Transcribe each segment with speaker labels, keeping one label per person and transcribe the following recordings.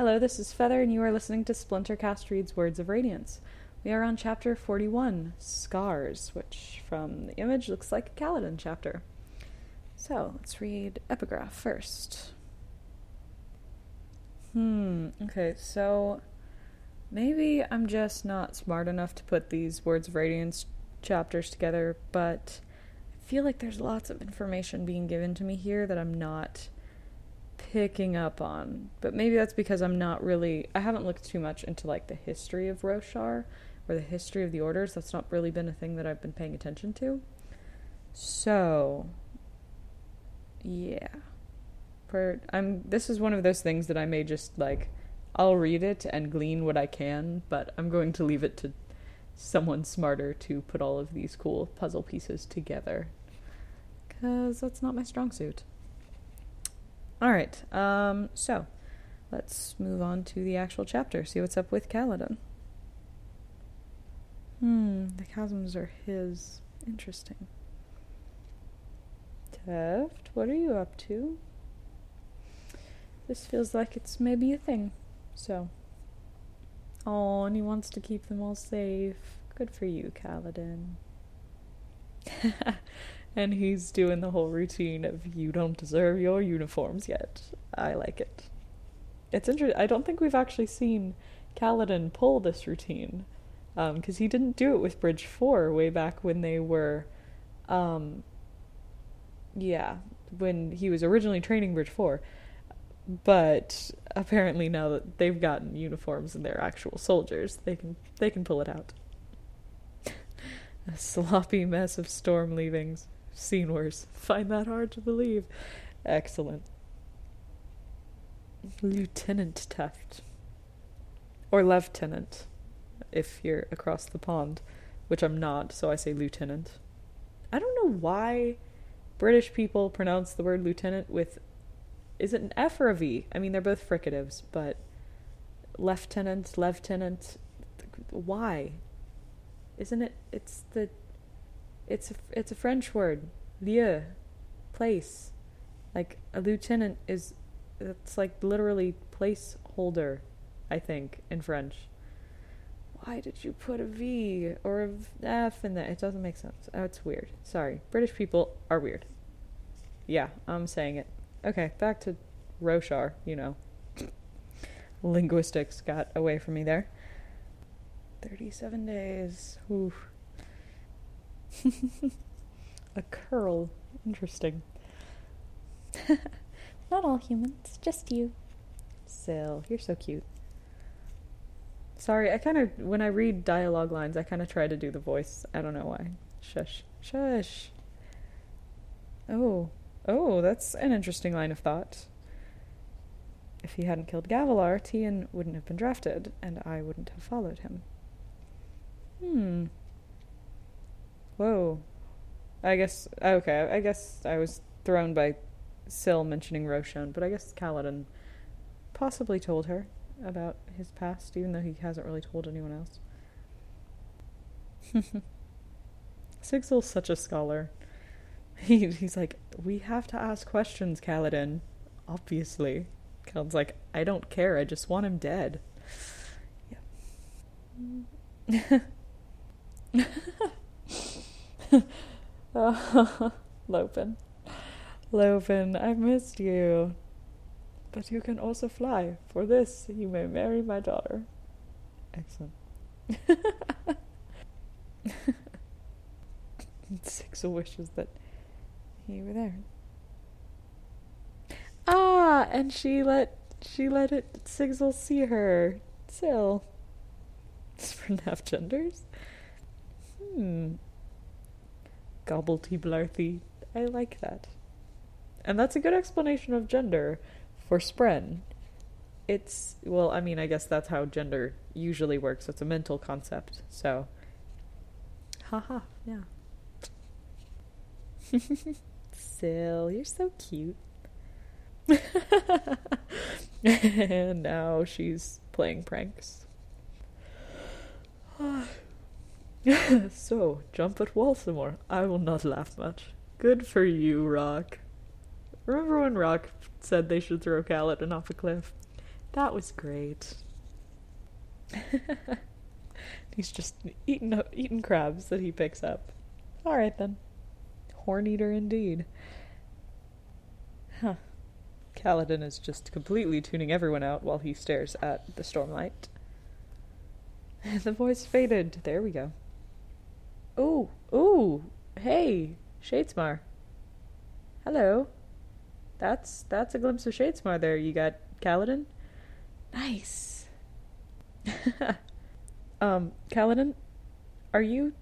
Speaker 1: Hello, this is Feather, and you are listening to Splintercast Reads Words of Radiance. We are on chapter 41, Scars, which from the image looks like a Kaladin chapter. So let's read epigraph first. Hmm, okay, so maybe I'm just not smart enough to put these Words of Radiance chapters together, but I feel like there's lots of information being given to me here that I'm not picking up on. But maybe that's because I'm not really I haven't looked too much into like the history of Roshar or the history of the orders. That's not really been a thing that I've been paying attention to. So yeah. For I'm this is one of those things that I may just like I'll read it and glean what I can, but I'm going to leave it to someone smarter to put all of these cool puzzle pieces together. Cuz that's not my strong suit. All right. Um, so let's move on to the actual chapter. See what's up with Kaladin. Hmm, the chasms are his. Interesting. Teft, what are you up to? This feels like it's maybe a thing. So. Oh, and he wants to keep them all safe. Good for you, Kaladin. and he's doing the whole routine of you don't deserve your uniforms yet. I like it. It's interesting. I don't think we've actually seen Kaladin pull this routine because um, he didn't do it with Bridge Four way back when they were, um, yeah, when he was originally training Bridge Four. But apparently now that they've gotten uniforms and they're actual soldiers, they can they can pull it out. A sloppy mess of storm leavings. Seen worse. Find that hard to believe. Excellent. Lieutenant Teft. Or Lieutenant, if you're across the pond, which I'm not, so I say lieutenant. I don't know why British people pronounce the word lieutenant with. Is it an F or a V? I mean, they're both fricatives, but. Lieutenant, lieutenant. Why? Isn't it? It's the it's a, it's a French word, lieu, place. Like a lieutenant is, it's like literally placeholder, I think in French. Why did you put a V or a F in that? It doesn't make sense. Oh, it's weird. Sorry, British people are weird. Yeah, I'm saying it. Okay, back to Roshar. You know, linguistics got away from me there. Thirty-seven days. Oof. a curl. Interesting. Not all humans, just you. Syl, you're so cute. Sorry, I kind of, when I read dialogue lines, I kind of try to do the voice. I don't know why. Shush. Shush. Oh. Oh, that's an interesting line of thought. If he hadn't killed Gavilar, Tien wouldn't have been drafted, and I wouldn't have followed him. Hmm. Whoa. I guess okay. I guess I was thrown by Syl mentioning Roshone, but I guess Kaladin possibly told her about his past, even though he hasn't really told anyone else. Sigzil's such a scholar. He, he's like, we have to ask questions, Kaladin. Obviously. Kaladin's like, I don't care. I just want him dead. Yeah. oh, Lopen. Lopen, I missed you. But you can also fly. For this, you may marry my daughter. Excellent. Sigzil wishes that he were there. Ah, and she let she let it Sigzil see her. Still. It's for nav genders? Hmm. Gobblety blarthy. I like that. And that's a good explanation of gender for Spren. It's, well, I mean, I guess that's how gender usually works. It's a mental concept. So, haha, yeah. Syl, you're so cute. and now she's playing pranks. so, jump at Walsamore. I will not laugh much. Good for you, Rock. Remember when Rock said they should throw Kaladin off a cliff? That was great. He's just eating eating crabs that he picks up. All right then. Horn eater indeed. Huh. Kaladin is just completely tuning everyone out while he stares at the stormlight. the voice faded. There we go. Ooh, ooh, hey, Shadesmar. Hello. That's that's a glimpse of Shadesmar there. You got Kaladin? Nice. um, Kaladin, are you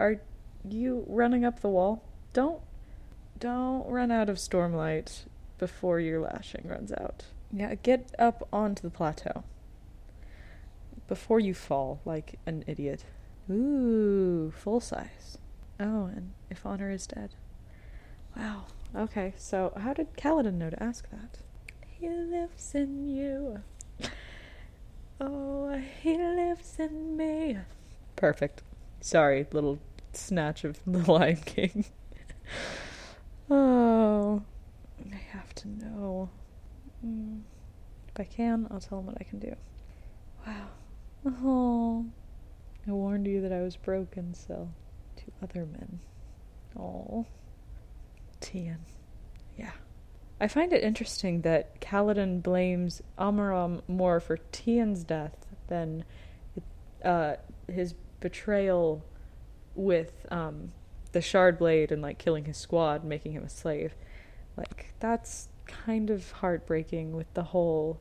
Speaker 1: are you running up the wall? Don't don't run out of stormlight before your lashing runs out. Yeah, get up onto the plateau. Before you fall like an idiot. Ooh, full size. Oh, and if honor is dead. Wow. Okay, so how did Kaladin know to ask that? He lives in you. Oh, he lives in me. Perfect. Sorry, little snatch of The Lion King. oh, I have to know. Mm. If I can, I'll tell him what I can do. Wow. Oh, I warned you that I was broken, so to other men. Oh, Tien. Yeah. I find it interesting that Kaladin blames Amaram more for Tien's death than uh, his betrayal with um, the shard blade and like killing his squad, making him a slave. Like that's kind of heartbreaking with the whole.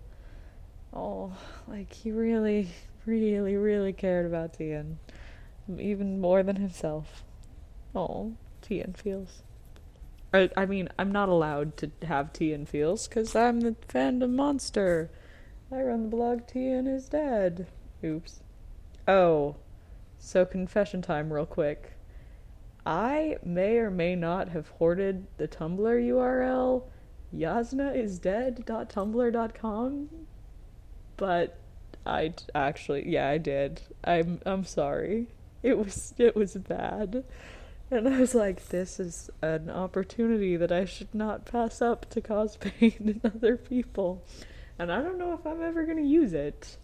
Speaker 1: Oh, like he really, really, really cared about Tien. even more than himself. Oh, Tien feels. I, I mean, I'm not allowed to have Tien feels because I'm the fandom monster. I run the blog Tien is dead. Oops. Oh, so confession time, real quick. I may or may not have hoarded the Tumblr URL yasnaisdead.tumblr.com, but I actually, yeah, I did. I'm I'm sorry. It was it was bad. And I was like, this is an opportunity that I should not pass up to cause pain in other people. And I don't know if I'm ever going to use it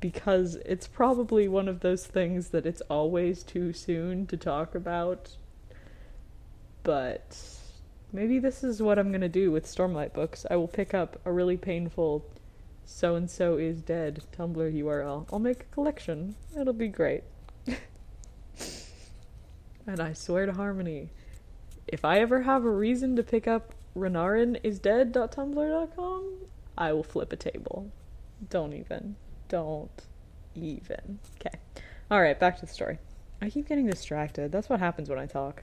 Speaker 1: because it's probably one of those things that it's always too soon to talk about. But maybe this is what I'm going to do with Stormlight books. I will pick up a really painful so and so is dead Tumblr URL. I'll make a collection. It'll be great. and I swear to Harmony, if I ever have a reason to pick up renarin.is-dead.tumblr.com, I will flip a table. Don't even. Don't even. Okay. Alright, back to the story. I keep getting distracted. That's what happens when I talk.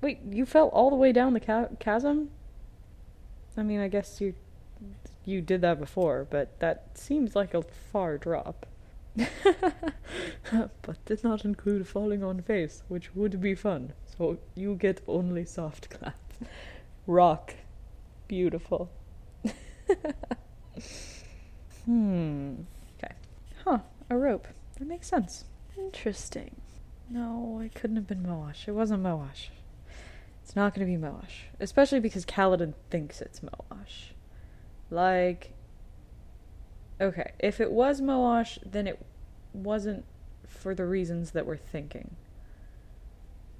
Speaker 1: Wait, you fell all the way down the ca- chasm? I mean, I guess you you did that before, but that seems like a far drop. but did not include falling on face, which would be fun. So you get only soft clap. Rock. Beautiful. hmm. Okay. Huh. A rope. That makes sense. Interesting. No, it couldn't have been Moash. It wasn't Moash. It's not going to be Moash. Especially because Kaladin thinks it's Moash. Like, Okay, if it was Moash, then it wasn't for the reasons that we're thinking.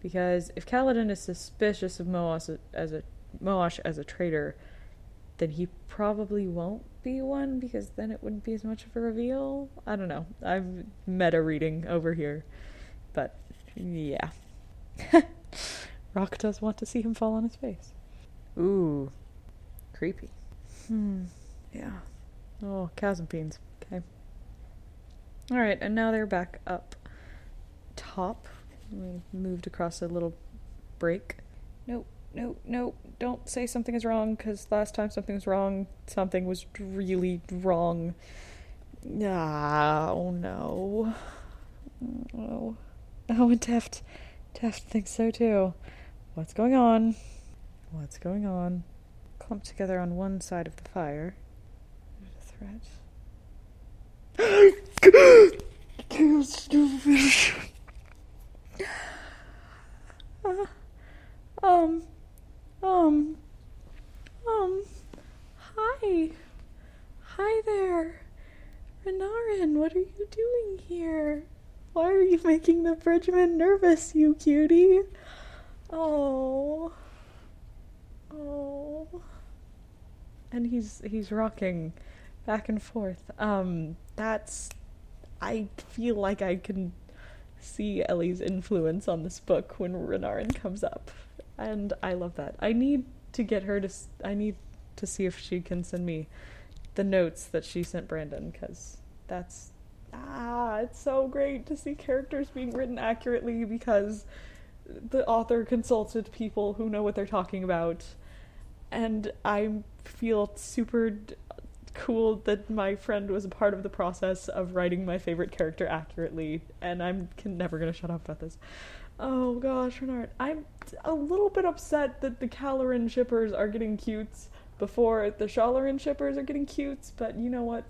Speaker 1: Because if Kaladin is suspicious of Moash as a Moash as a traitor, then he probably won't be one because then it wouldn't be as much of a reveal. I don't know. I'm meta reading over here. But yeah. Rock does want to see him fall on his face. Ooh. Creepy. Hmm. Yeah. Oh, chasm beans. Okay. Alright, and now they're back up top. We moved across a little break. Nope, nope, nope. Don't say something is wrong, because last time something was wrong, something was really wrong. Ah, oh no. Oh. Oh, and Teft. Teft thinks so too. What's going on? What's going on? Clumped together on one side of the fire threat. Too stupid. Uh, um, um, um, hi. Hi, Hi there! Renarin, what are you doing here? Why are you making the bridgeman nervous, you cutie? Oh. Oh. And he's he's rocking back and forth. Um that's I feel like I can see Ellie's influence on this book when Renarin comes up. And I love that. I need to get her to I need to see if she can send me the notes that she sent Brandon cuz that's ah it's so great to see characters being written accurately because the author consulted people who know what they're talking about and I feel super cool that my friend was a part of the process of writing my favorite character accurately, and I'm never gonna shut up about this. Oh gosh, Renard, I'm a little bit upset that the Caloran shippers are getting cutes before the Shalaran shippers are getting cutes, but you know what?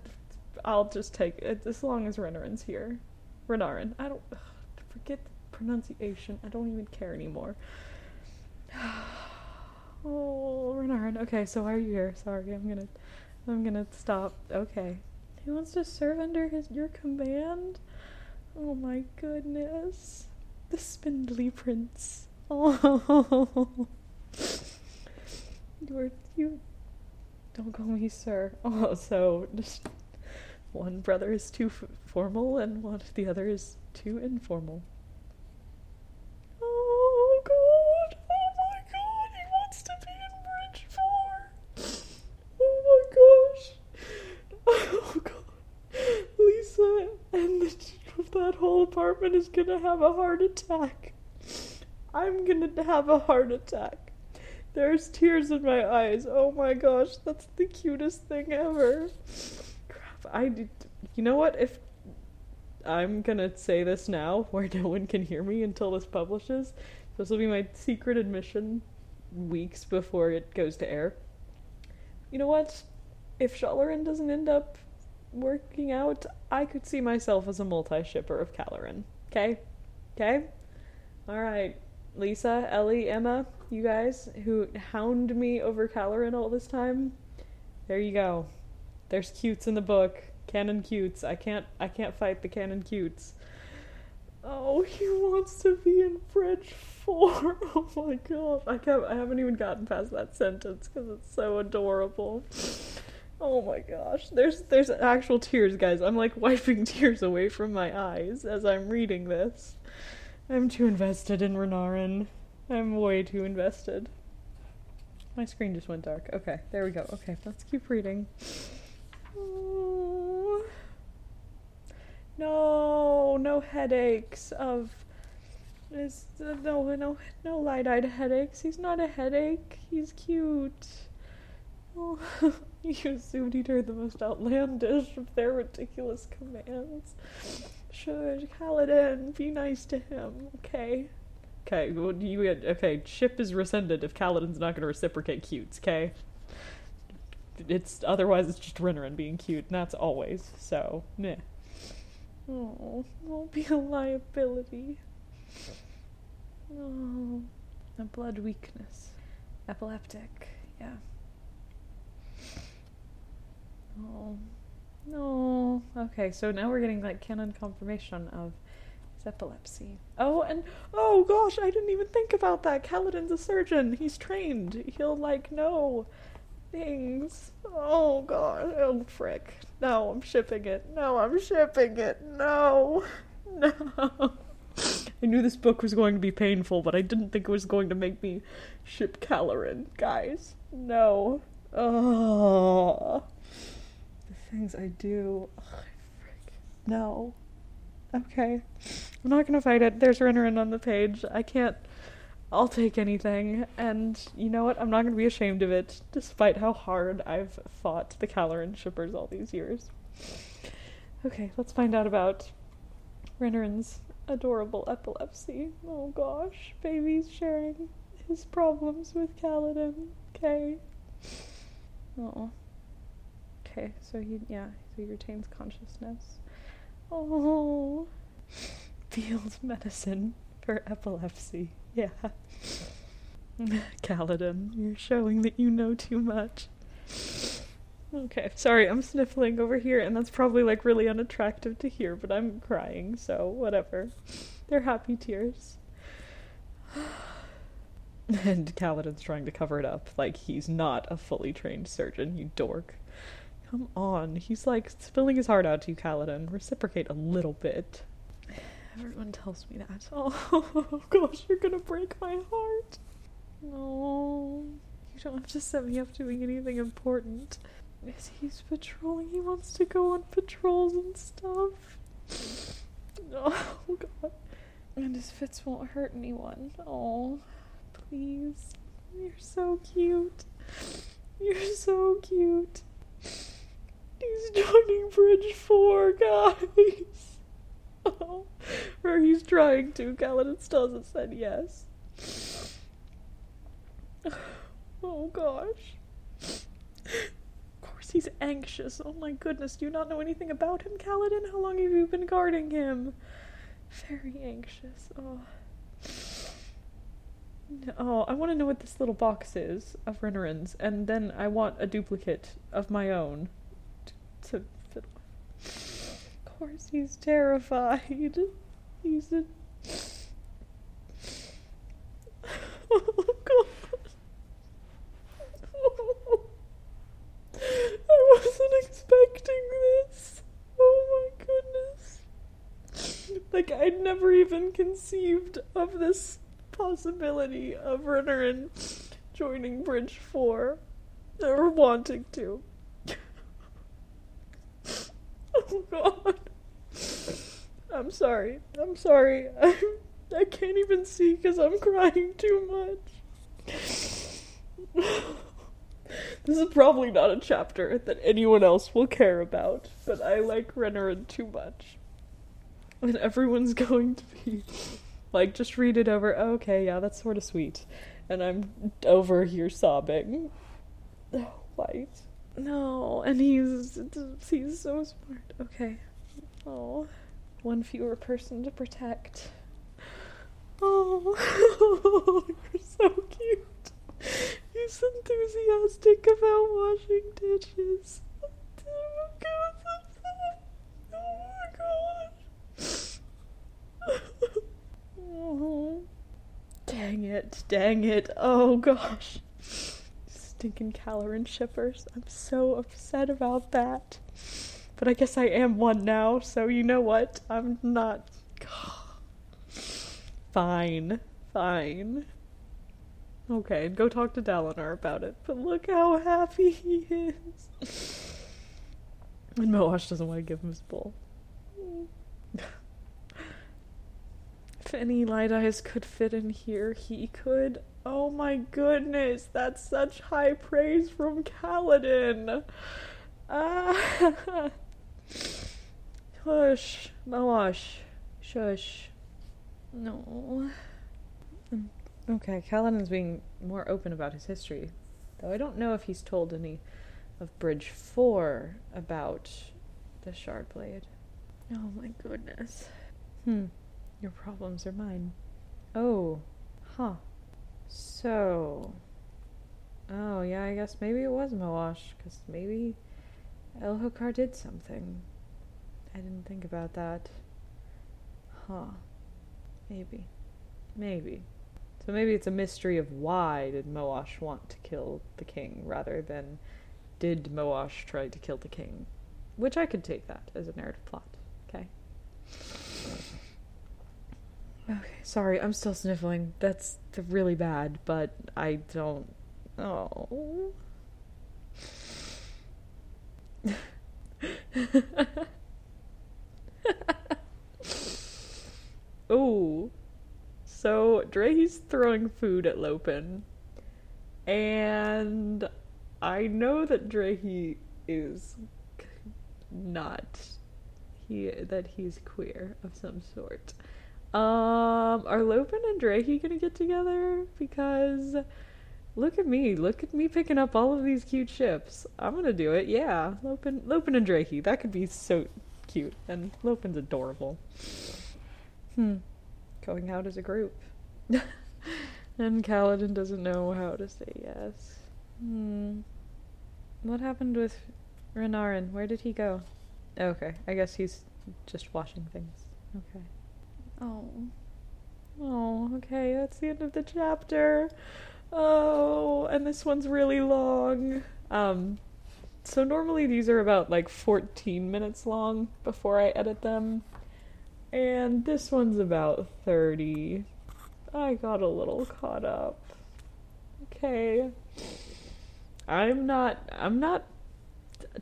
Speaker 1: I'll just take it as long as Renarin's here. Renarin, I don't ugh, forget the pronunciation. I don't even care anymore. oh, Renard. Okay, so why are you here? Sorry, I'm gonna I'm gonna stop. Okay. He wants to serve under his your command? Oh my goodness. The spindly prince. Oh. You are you don't call me sir. Oh, so just one brother is too f- formal and one the other is too informal. Oh god. Oh my god. He wants to be in Bridge 4. Oh my gosh. Oh god. Lisa and the, that apartment is gonna have a heart attack. I'm gonna have a heart attack. There's tears in my eyes. Oh my gosh, that's the cutest thing ever. Crap, I did. You know what? If I'm gonna say this now, where no one can hear me until this publishes, this will be my secret admission weeks before it goes to air you know what? If Shalaran doesn't end up working out, I could see myself as a multi shipper of Caloran. Okay? Okay? Alright. Lisa, Ellie, Emma, you guys who hound me over Caloran all this time, there you go. There's cutes in the book. Canon cutes. I can't I can't fight the canon cutes. Oh, he wants to be in Bridge 4. Oh my god. I can't, I haven't even gotten past that sentence because it's so adorable. Oh my gosh. There's there's actual tears, guys. I'm like wiping tears away from my eyes as I'm reading this. I'm too invested in Renarin. I'm way too invested. My screen just went dark. Okay, there we go. Okay, let's keep reading. No, no headaches of is no no no light-eyed headaches. He's not a headache. He's cute. Oh, you assumed he'd heard the most outlandish of their ridiculous commands. Shush, Kaladin, be nice to him, okay? Okay, well, you okay? Ship is rescinded if Kaladin's not going to reciprocate cutes, okay? It's otherwise it's just Renarin being cute, and that's always so. Meh. Oh, won't be a liability. Oh, a blood weakness. Epileptic, yeah. Oh, no. Okay, so now we're getting like canon confirmation of his epilepsy. Oh, and oh gosh, I didn't even think about that. Kaladin's a surgeon. He's trained. He'll like know things. Oh god. Oh frick. No, I'm shipping it. No, I'm shipping it. No. No. I knew this book was going to be painful, but I didn't think it was going to make me ship Caloran, guys. No. Oh. Things I do. Ugh. No. Okay. I'm not gonna fight it. There's Renarin on the page. I can't. I'll take anything. And you know what? I'm not gonna be ashamed of it, despite how hard I've fought the Caloran shippers all these years. Okay, let's find out about Renarin's adorable epilepsy. Oh gosh, baby's sharing his problems with Kaladin. Okay. Oh. Okay, so he yeah, so he retains consciousness. Oh. Field medicine for epilepsy. Yeah. Kaladin, you're showing that you know too much. Okay, sorry, I'm sniffling over here, and that's probably like really unattractive to hear, but I'm crying, so whatever. They're happy tears. and Kaladin's trying to cover it up like he's not a fully trained surgeon, you dork. Come on, he's like spilling his heart out to you, Kaladin. Reciprocate a little bit. Everyone tells me that. Oh gosh, you're gonna break my heart. No, you don't have to set me up doing anything important. Is he's patrolling? He wants to go on patrols and stuff. Oh god. And his fits won't hurt anyone. Oh, please. You're so cute. You're so cute. He's joining Bridge 4, guys. Oh, or he's trying to. Kaladin still hasn't said yes. Oh gosh. Of course he's anxious. Oh my goodness, do you not know anything about him, Kaladin? How long have you been guarding him? Very anxious. Oh. Oh, I want to know what this little box is of Renarin's, and then I want a duplicate of my own Of course, he's terrified. He's a. Oh, God. I wasn't expecting this. Oh my goodness. Like, I'd never even conceived of this possibility of Renarin joining Bridge 4. Or wanting to. Oh god. I'm sorry. I'm sorry. I, I can't even see because I'm crying too much. this is probably not a chapter that anyone else will care about, but I like Renarin too much. And everyone's going to be like, just read it over. Oh, okay, yeah, that's sort of sweet. And I'm over here sobbing. Oh, White. No, and he's he's so smart. Okay. Oh, one fewer person to protect. Oh, you're so cute. He's enthusiastic about washing dishes. Oh my gosh. Oh, dang it, dang it. Oh gosh. Stinking Caloran shippers. I'm so upset about that. But I guess I am one now, so you know what? I'm not. Fine. Fine. Okay, go talk to Dalinar about it. But look how happy he is. and Moash doesn't want to give him his bowl. If any light eyes could fit in here, he could. Oh my goodness, that's such high praise from Kaladin. Ah. Hush, Moash. Shush. No. Mm, okay, Kaladin's being more open about his history, though I don't know if he's told any of Bridge 4 about the Shard Blade. Oh my goodness. Hmm. Your problems are mine. Oh. Huh. So. Oh, yeah, I guess maybe it was Moash, because maybe Elhokar did something. I didn't think about that. Huh. Maybe. Maybe. So maybe it's a mystery of why did Moash want to kill the king rather than did Moash try to kill the king? Which I could take that as a narrative plot. Okay. Okay, sorry, I'm still sniffling. That's really bad, but I don't. Oh. oh. So Drehy's throwing food at Lopen. And I know that Drehy is not he that he's queer of some sort. Um, are Lopen and Drehy gonna get together? Because look at me, look at me picking up all of these cute ships. I'm gonna do it. Yeah, Lopen, Lopen and Drehy. That could be so cute, and Lopen's adorable. Hmm, going out as a group. and Kaladin doesn't know how to say yes. Hmm. What happened with Renarin, where did he go? Okay, I guess he's just washing things. Okay. Oh. Oh, okay, that's the end of the chapter. Oh, and this one's really long. Um, so normally these are about like 14 minutes long before I edit them. And this one's about 30. I got a little caught up. Okay. I'm not I'm not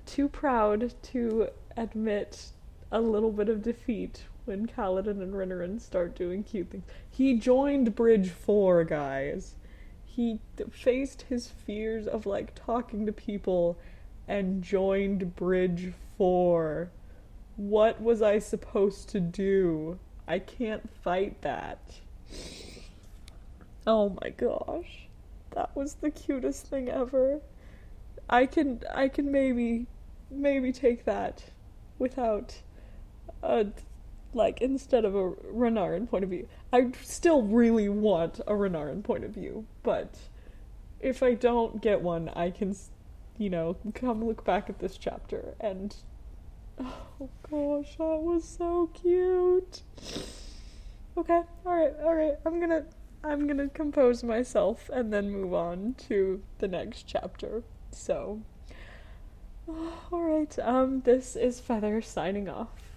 Speaker 1: too proud to admit a little bit of defeat when Kaladin and Renarin start doing cute things. He joined Bridge 4, guys. He faced his fears of like talking to people and joined Bridge 4. What was I supposed to do? I can't fight that. Oh my gosh. That was the cutest thing ever. I can I can maybe maybe take that without a like instead of a Renarin point of view. I still really want a Renarin point of view, but if I don't get one, I can you know, come look back at this chapter and oh gosh, that was so cute. Okay, alright, alright. I'm gonna I'm gonna compose myself and then move on to the next chapter. So alright, um this is Feather signing off.